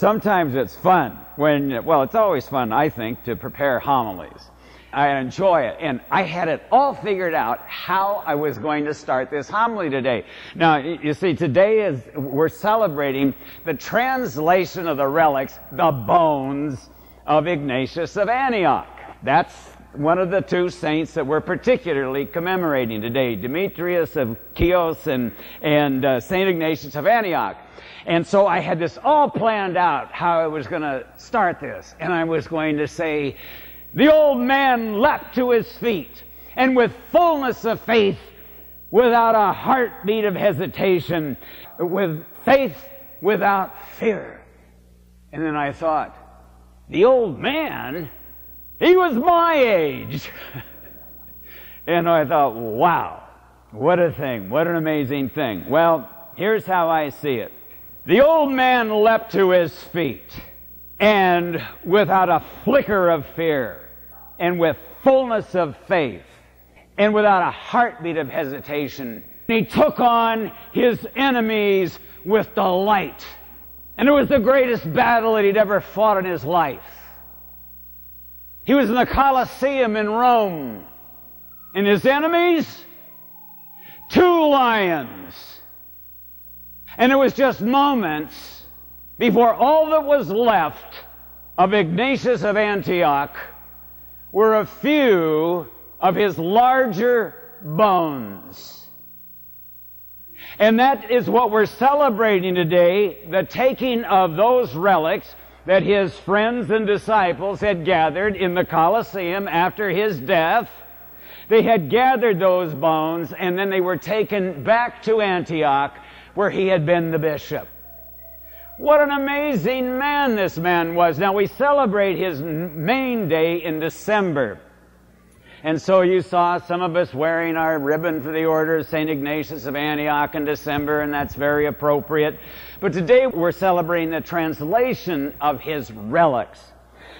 Sometimes it's fun when, well, it's always fun, I think, to prepare homilies. I enjoy it. And I had it all figured out how I was going to start this homily today. Now, you see, today is, we're celebrating the translation of the relics, the bones of Ignatius of Antioch. That's one of the two saints that we're particularly commemorating today, Demetrius of Chios and, and uh, St. Ignatius of Antioch. And so I had this all planned out how I was going to start this. And I was going to say, the old man leapt to his feet and with fullness of faith, without a heartbeat of hesitation, with faith without fear. And then I thought, the old man, he was my age. and I thought, wow, what a thing, what an amazing thing. Well, here's how I see it. The old man leapt to his feet, and without a flicker of fear, and with fullness of faith, and without a heartbeat of hesitation, he took on his enemies with delight. And it was the greatest battle that he'd ever fought in his life. He was in the Colosseum in Rome, and his enemies, two lions and it was just moments before all that was left of Ignatius of Antioch were a few of his larger bones. And that is what we're celebrating today, the taking of those relics that his friends and disciples had gathered in the Colosseum after his death. They had gathered those bones and then they were taken back to Antioch where he had been the bishop. What an amazing man this man was. Now we celebrate his main day in December. And so you saw some of us wearing our ribbon for the order of St. Ignatius of Antioch in December, and that's very appropriate. But today we're celebrating the translation of his relics.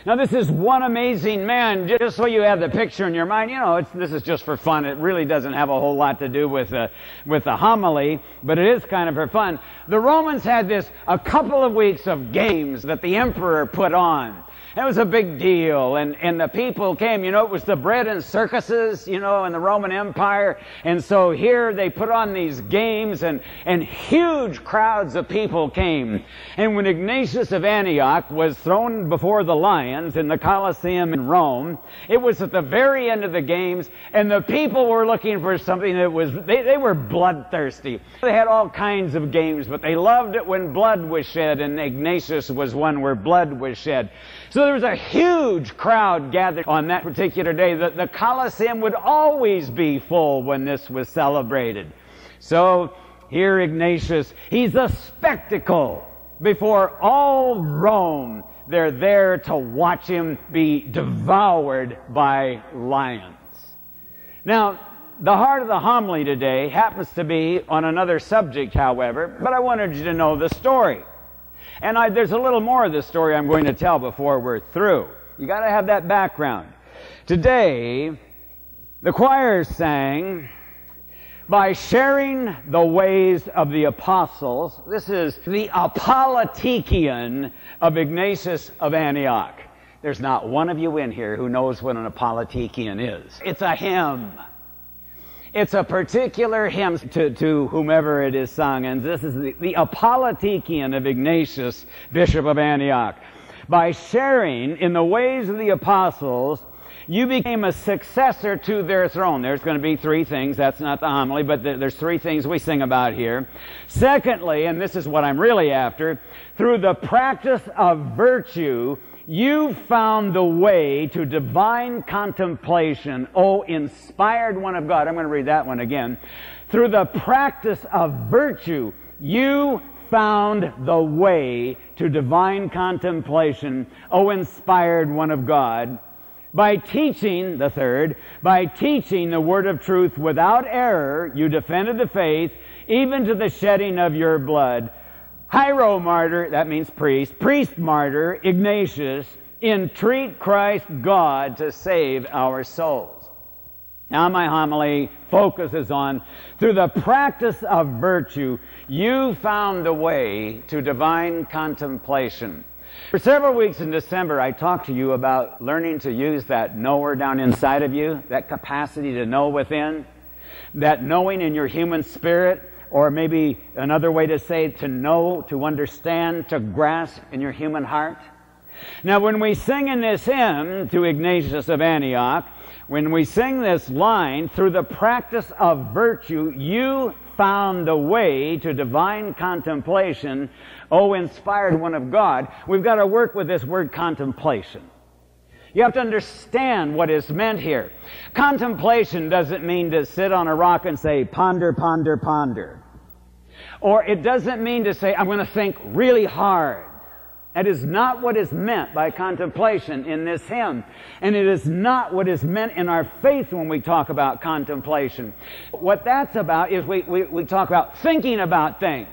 Now this is one amazing man, just so you have the picture in your mind. You know, this is just for fun. It really doesn't have a whole lot to do with the, with the homily, but it is kind of for fun. The Romans had this, a couple of weeks of games that the emperor put on. It was a big deal. And, and the people came, you know, it was the bread and circuses, you know, in the Roman Empire. And so here they put on these games and, and huge crowds of people came. And when Ignatius of Antioch was thrown before the lions in the Colosseum in Rome, it was at the very end of the games and the people were looking for something that was, they, they were bloodthirsty. They had all kinds of games, but they loved it when blood was shed and Ignatius was one where blood was shed. So there was a huge crowd gathered on that particular day. The, the Colosseum would always be full when this was celebrated. So here Ignatius, he's a spectacle before all Rome. They're there to watch him be devoured by lions. Now, the heart of the homily today happens to be on another subject, however, but I wanted you to know the story. And I, there's a little more of this story I'm going to tell before we're through. You got to have that background. Today, the choir sang by sharing the ways of the apostles. This is the Apolytikion of Ignatius of Antioch. There's not one of you in here who knows what an Apolytikion is. It's a hymn. It's a particular hymn to, to whomever it is sung, and this is the, the Apolytikion of Ignatius, Bishop of Antioch. By sharing in the ways of the apostles, you became a successor to their throne. There's going to be three things. That's not the homily, but there's three things we sing about here. Secondly, and this is what I'm really after, through the practice of virtue, you found the way to divine contemplation, O inspired one of God. I'm going to read that one again. Through the practice of virtue, you found the way to divine contemplation, O inspired one of God. By teaching, the third, by teaching the word of truth without error, you defended the faith, even to the shedding of your blood. Hieromartyr, that means priest, priest martyr, Ignatius, entreat Christ God to save our souls. Now my homily focuses on, through the practice of virtue, you found the way to divine contemplation. For several weeks in December, I talked to you about learning to use that knower down inside of you, that capacity to know within, that knowing in your human spirit, or maybe another way to say to know, to understand, to grasp in your human heart. Now, when we sing in this hymn to Ignatius of Antioch, when we sing this line, through the practice of virtue, you found the way to divine contemplation, O inspired one of God, we've got to work with this word contemplation. You have to understand what is meant here. Contemplation doesn't mean to sit on a rock and say, ponder, ponder, ponder. Or it doesn't mean to say, I'm going to think really hard. That is not what is meant by contemplation in this hymn. And it is not what is meant in our faith when we talk about contemplation. What that's about is we, we, we talk about thinking about things.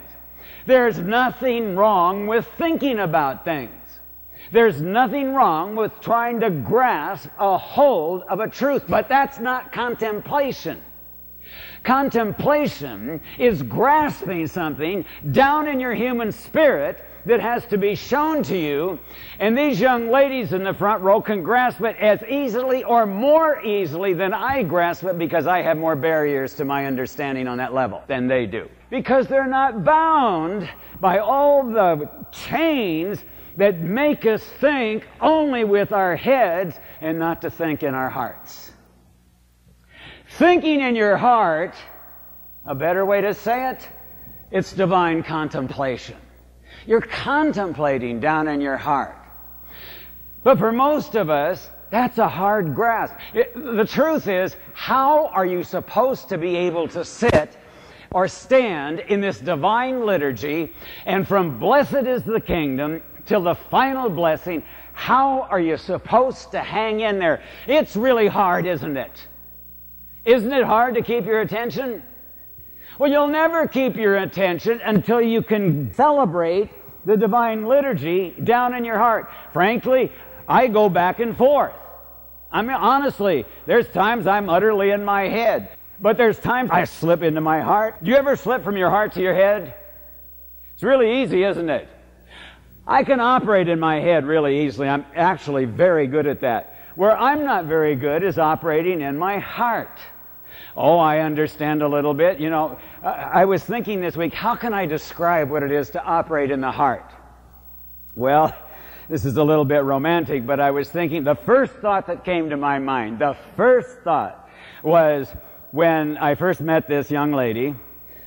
There's nothing wrong with thinking about things. There's nothing wrong with trying to grasp a hold of a truth, but that's not contemplation. Contemplation is grasping something down in your human spirit that has to be shown to you. And these young ladies in the front row can grasp it as easily or more easily than I grasp it because I have more barriers to my understanding on that level than they do. Because they're not bound by all the chains that make us think only with our heads and not to think in our hearts. Thinking in your heart, a better way to say it, it's divine contemplation. You're contemplating down in your heart. But for most of us, that's a hard grasp. It, the truth is, how are you supposed to be able to sit or stand in this divine liturgy and from blessed is the kingdom till the final blessing, how are you supposed to hang in there? It's really hard, isn't it? Isn't it hard to keep your attention? Well, you'll never keep your attention until you can celebrate the divine liturgy down in your heart. Frankly, I go back and forth. I mean, honestly, there's times I'm utterly in my head, but there's times I slip into my heart. Do you ever slip from your heart to your head? It's really easy, isn't it? I can operate in my head really easily. I'm actually very good at that. Where I'm not very good is operating in my heart. Oh, I understand a little bit. You know, I was thinking this week, how can I describe what it is to operate in the heart? Well, this is a little bit romantic, but I was thinking, the first thought that came to my mind, the first thought was when I first met this young lady,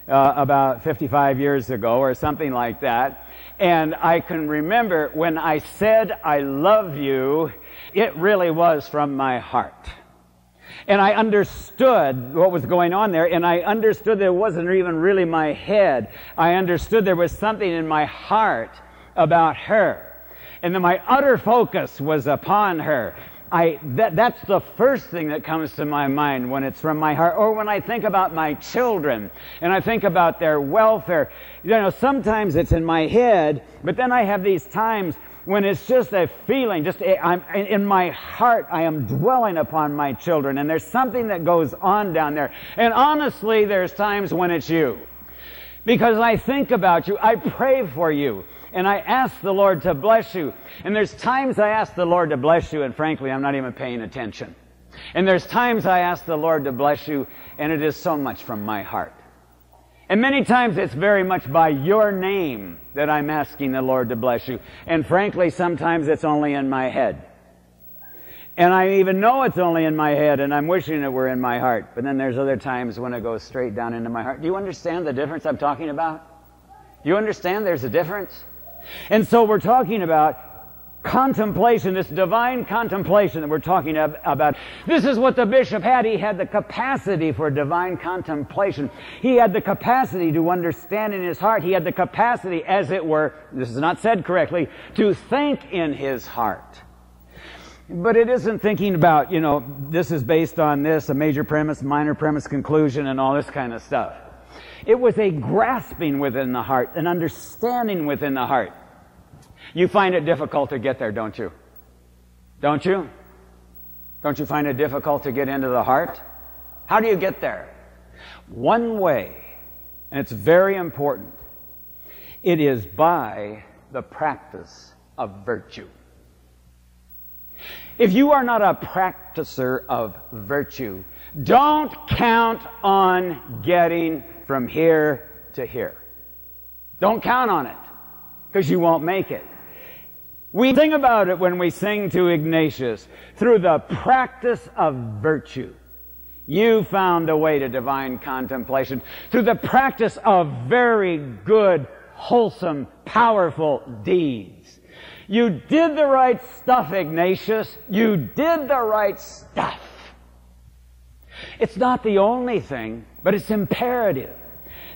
uh, about 55 years ago or something like that. And I can remember when I said, I love you, it really was from my heart. And I understood what was going on there, and I understood that it wasn't even really my head. I understood there was something in my heart about her. And then my utter focus was upon her. I, that, that's the first thing that comes to my mind when it's from my heart, or when I think about my children and I think about their welfare. You know, sometimes it's in my head, but then I have these times when it's just a feeling, just a, I'm, in my heart, I am dwelling upon my children, and there's something that goes on down there. And honestly, there's times when it's you. Because I think about you, I pray for you, and I ask the Lord to bless you. And there's times I ask the Lord to bless you, and frankly, I'm not even paying attention. And there's times I ask the Lord to bless you, and it is so much from my heart. And many times it's very much by your name that I'm asking the Lord to bless you. And frankly, sometimes it's only in my head. And I even know it's only in my head and I'm wishing it were in my heart. But then there's other times when it goes straight down into my heart. Do you understand the difference I'm talking about? Do you understand there's a difference? And so we're talking about contemplation, this divine contemplation that we're talking about. This is what the bishop had. He had the capacity for divine contemplation. He had the capacity to understand in his heart. He had the capacity, as it were, this is not said correctly, to think in his heart. But it isn't thinking about, you know, this is based on this, a major premise, minor premise, conclusion, and all this kind of stuff. It was a grasping within the heart, an understanding within the heart. You find it difficult to get there, don't you? Don't you? Don't you find it difficult to get into the heart? How do you get there? One way, and it's very important, it is by the practice of virtue. If you are not a practicer of virtue, don't count on getting from here to here. Don't count on it, because you won't make it. We sing about it when we sing to Ignatius. Through the practice of virtue, you found a way to divine contemplation. Through the practice of very good, wholesome, powerful deeds. You did the right stuff, Ignatius. You did the right stuff. It's not the only thing, but it's imperative.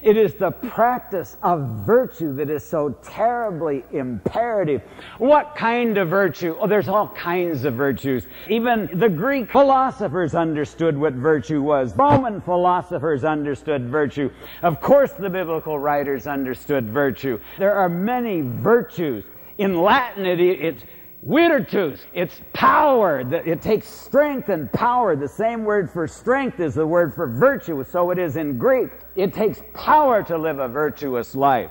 It is the practice of virtue that is so terribly imperative. What kind of virtue? Oh, there's all kinds of virtues. Even the Greek philosophers understood what virtue was. Roman philosophers understood virtue. Of course, the biblical writers understood virtue. There are many virtues. In Latin, it, it's Virtus, it's power. It takes strength and power. The same word for strength is the word for virtue, so it is in Greek. It takes power to live a virtuous life.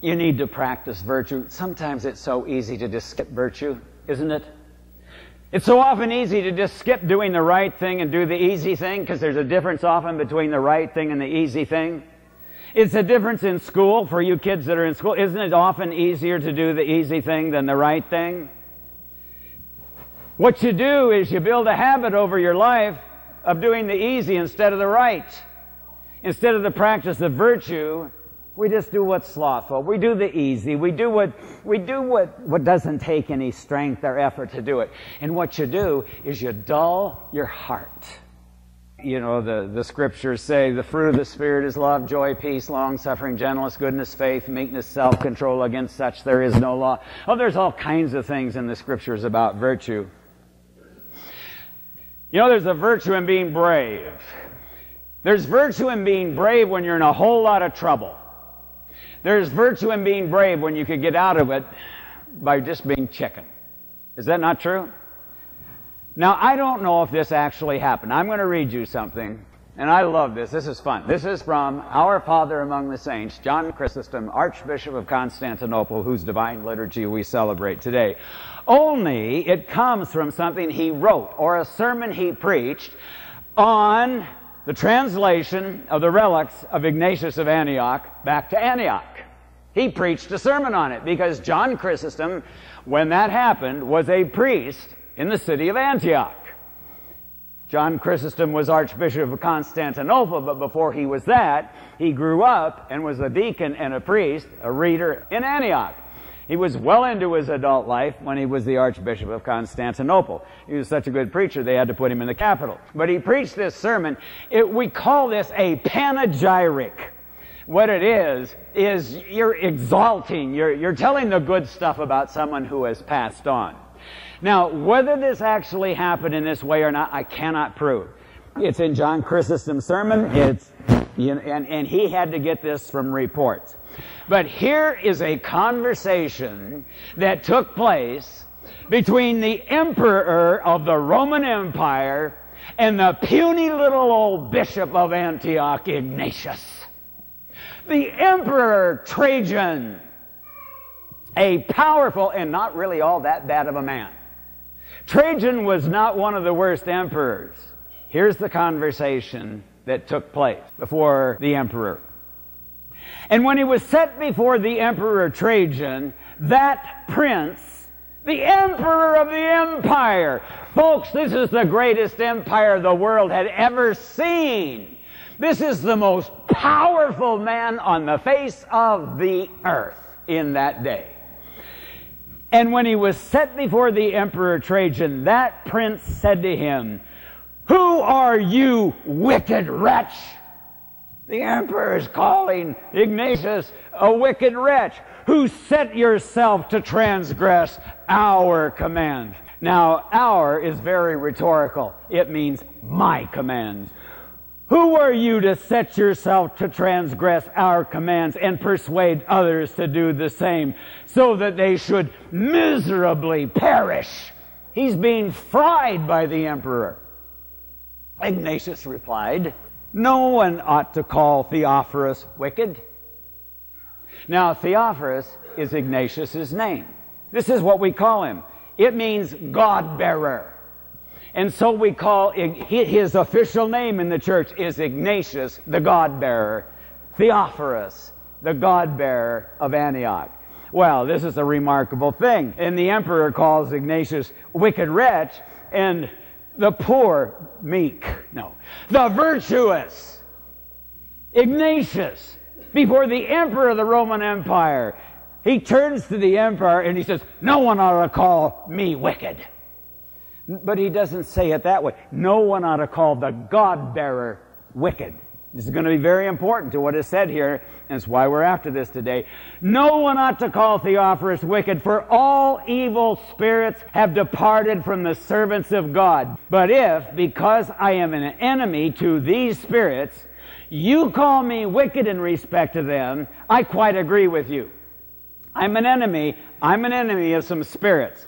You need to practice virtue. Sometimes it's so easy to just skip virtue, isn't it? It's so often easy to just skip doing the right thing and do the easy thing because there's a difference often between the right thing and the easy thing. It's a difference in school for you kids that are in school. Isn't it often easier to do the easy thing than the right thing? What you do is you build a habit over your life of doing the easy instead of the right. Instead of the practice of virtue, we just do what's slothful. We do the easy. We do what, we do what, what doesn't take any strength or effort to do it. And what you do is you dull your heart. You know, the, the scriptures say the fruit of the Spirit is love, joy, peace, long suffering, gentleness, goodness, faith, meekness, self control. Against such there is no law. Oh, there's all kinds of things in the scriptures about virtue. You know, there's a virtue in being brave. There's virtue in being brave when you're in a whole lot of trouble. There's virtue in being brave when you could get out of it by just being chicken. Is that not true? Now, I don't know if this actually happened. I'm going to read you something, and I love this. This is fun. This is from Our Father Among the Saints, John Chrysostom, Archbishop of Constantinople, whose divine liturgy we celebrate today. Only it comes from something he wrote or a sermon he preached on the translation of the relics of Ignatius of Antioch back to Antioch. He preached a sermon on it because John Chrysostom, when that happened, was a priest in the city of Antioch. John Chrysostom was Archbishop of Constantinople, but before he was that, he grew up and was a deacon and a priest, a reader in Antioch. He was well into his adult life when he was the Archbishop of Constantinople. He was such a good preacher, they had to put him in the capital. But he preached this sermon. It, we call this a panegyric. What it is, is you're exalting, you're, you're telling the good stuff about someone who has passed on. Now, whether this actually happened in this way or not, I cannot prove. It's in John Chrysostom's sermon. It's, you know, and, and he had to get this from reports. But here is a conversation that took place between the emperor of the Roman Empire and the puny little old bishop of Antioch, Ignatius. The emperor Trajan, a powerful and not really all that bad of a man. Trajan was not one of the worst emperors. Here's the conversation that took place before the emperor. And when he was set before the Emperor Trajan, that prince, the emperor of the empire, folks, this is the greatest empire the world had ever seen. This is the most powerful man on the face of the earth in that day. And when he was set before the Emperor Trajan, that prince said to him, Who are you, wicked wretch? The emperor is calling Ignatius a wicked wretch who set yourself to transgress our command. Now, our is very rhetorical. It means my commands. Who are you to set yourself to transgress our commands and persuade others to do the same so that they should miserably perish? He's being fried by the emperor. Ignatius replied, No one ought to call Theophorus wicked. Now, Theophorus is Ignatius's name. This is what we call him. It means God bearer. And so we call his official name in the church is Ignatius, the God bearer. Theophorus, the God bearer of Antioch. Well, this is a remarkable thing. And the emperor calls Ignatius wicked wretch and the poor meek. No. The virtuous. Ignatius, before the emperor of the Roman Empire, he turns to the emperor and he says, No one ought to call me wicked. But he doesn't say it that way. No one ought to call the God bearer wicked. This is going to be very important to what is said here, and it's why we're after this today. No one ought to call Theophorus wicked, for all evil spirits have departed from the servants of God. But if, because I am an enemy to these spirits, you call me wicked in respect to them, I quite agree with you. I'm an enemy. I'm an enemy of some spirits.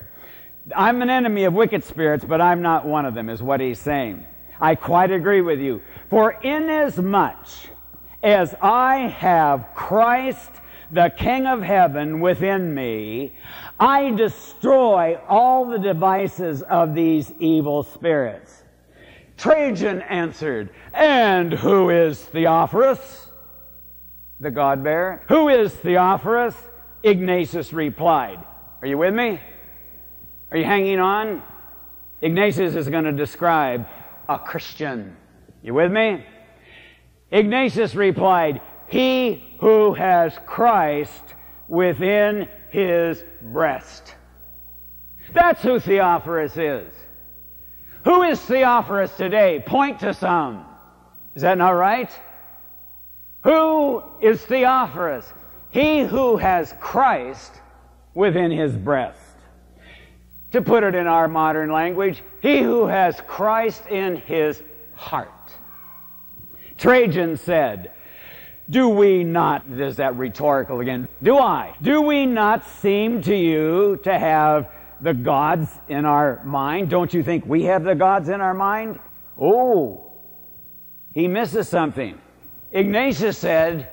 I'm an enemy of wicked spirits, but I'm not one of them, is what he's saying. I quite agree with you. For inasmuch as I have Christ, the King of heaven, within me, I destroy all the devices of these evil spirits. Trajan answered, And who is Theophorus? The God bearer. Who is Theophorus? Ignatius replied. Are you with me? Are you hanging on? Ignatius is going to describe a Christian. You with me? Ignatius replied, He who has Christ within his breast. That's who Theophorus is. Who is Theophorus today? Point to some. Is that not right? Who is Theophorus? He who has Christ within his breast. To put it in our modern language, he who has Christ in his heart. Trajan said, do we not, is that rhetorical again? Do I? Do we not seem to you to have the gods in our mind? Don't you think we have the gods in our mind? Oh, he misses something. Ignatius said,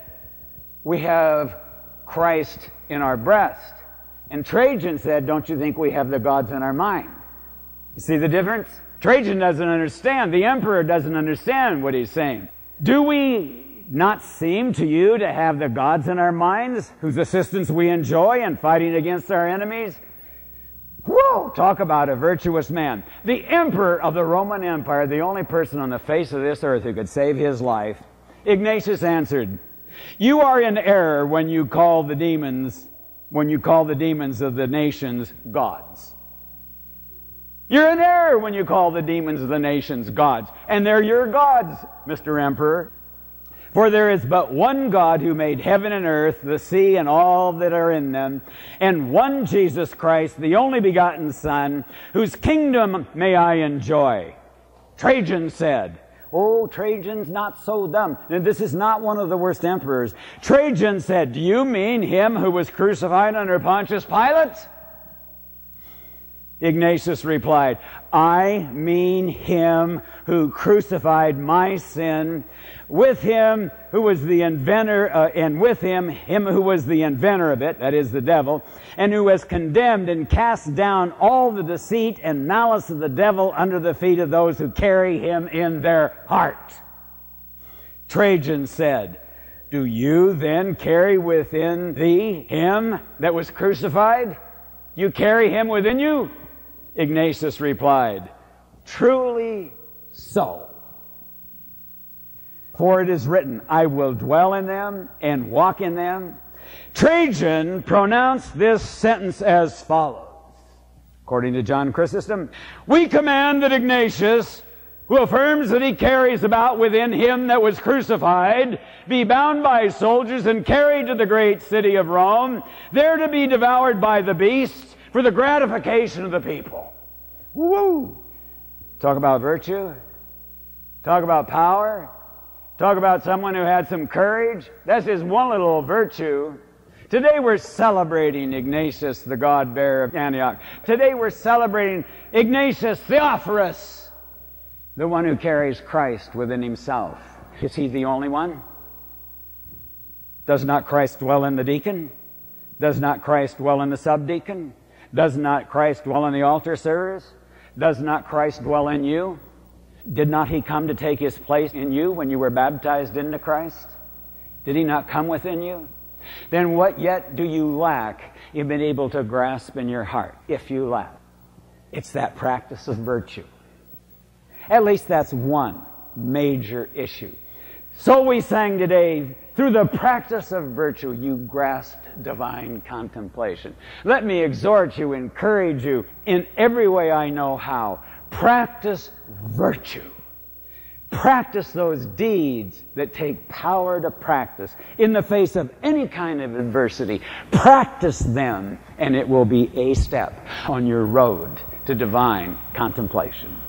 we have Christ in our breast. And Trajan said, Don't you think we have the gods in our mind? You see the difference? Trajan doesn't understand. The emperor doesn't understand what he's saying. Do we not seem to you to have the gods in our minds whose assistance we enjoy in fighting against our enemies? Whoa! Talk about a virtuous man. The emperor of the Roman Empire, the only person on the face of this earth who could save his life, Ignatius answered, you are in error when you call the demons, when you call the demons of the nations gods. You're in error when you call the demons of the nations gods. And they're your gods, Mr. Emperor. For there is but one God who made heaven and earth, the sea, and all that are in them, and one Jesus Christ, the only begotten Son, whose kingdom may I enjoy. Trajan said, Oh, Trajan's not so dumb. And this is not one of the worst emperors. Trajan said, Do you mean him who was crucified under Pontius Pilate? Ignatius replied, I mean him who crucified my sin with him who was the inventor, uh, and with him, him who was the inventor of it, that is the devil, and who has condemned and cast down all the deceit and malice of the devil under the feet of those who carry him in their heart. Trajan said, Do you then carry within thee him that was crucified? You carry him within you? Ignatius replied, Truly so. For it is written, I will dwell in them and walk in them. Trajan pronounced this sentence as follows. According to John Chrysostom, we command that Ignatius, who affirms that he carries about within him that was crucified, be bound by soldiers and carried to the great city of Rome, there to be devoured by the beasts for the gratification of the people. Woo! Talk about virtue. Talk about power. Talk about someone who had some courage. That's just one little virtue. Today we're celebrating Ignatius, the God bearer of Antioch. Today we're celebrating Ignatius Theophorus. The one who carries Christ within himself. Is he the only one? Does not Christ dwell in the deacon? Does not Christ dwell in the subdeacon? Does not Christ dwell in the altar servers? Does not Christ dwell in you? Did not he come to take his place in you when you were baptized into Christ? Did he not come within you? Then what yet do you lack in being able to grasp in your heart, if you lack? It's that practice of virtue. At least that's one major issue. So we sang today, through the practice of virtue, you grasped divine contemplation. Let me exhort you, encourage you in every way I know how. Practice virtue. Practice those deeds that take power to practice in the face of any kind of adversity. Practice them, and it will be a step on your road to divine contemplation.